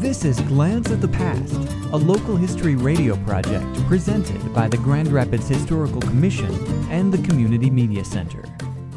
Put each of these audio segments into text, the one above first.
This is Glance at the Past, a local history radio project presented by the Grand Rapids Historical Commission and the Community Media Center.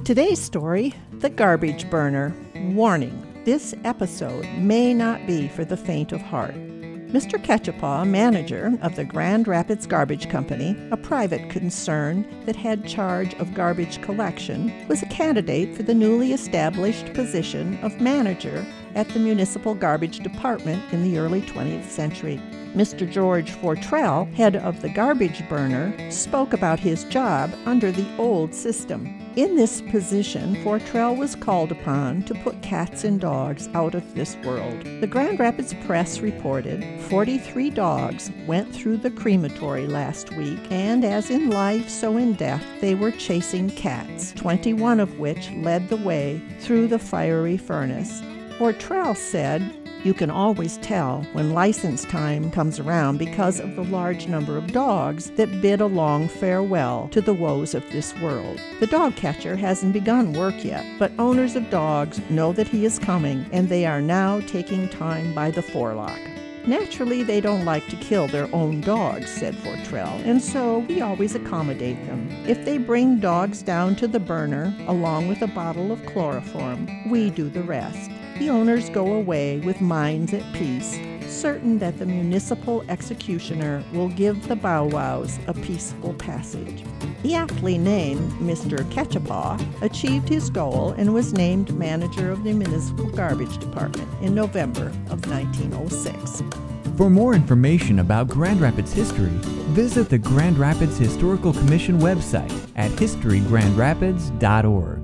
Today's story The Garbage Burner. Warning this episode may not be for the faint of heart. Mr. Ketchapaw, manager of the Grand Rapids Garbage Company, a private concern that had charge of garbage collection, was a candidate for the newly established position of manager at the Municipal Garbage Department in the early 20th century. Mr. George Fortrell, head of the garbage burner, spoke about his job under the old system. In this position, Fortrell was called upon to put cats and dogs out of this world. The Grand Rapids Press reported 43 dogs went through the crematory last week, and as in life, so in death, they were chasing cats, 21 of which led the way through the fiery furnace. Fortrell said, you can always tell when license time comes around because of the large number of dogs that bid a long farewell to the woes of this world. The dog catcher hasn't begun work yet, but owners of dogs know that he is coming and they are now taking time by the forelock. Naturally, they don't like to kill their own dogs, said Fortrell, and so we always accommodate them. If they bring dogs down to the burner along with a bottle of chloroform, we do the rest the owners go away with minds at peace, certain that the municipal executioner will give the bow wows a peaceful passage. The aptly named Mr. Ketchapaw achieved his goal and was named manager of the municipal garbage department in November of 1906. For more information about Grand Rapids history, visit the Grand Rapids Historical Commission website at historygrandrapids.org.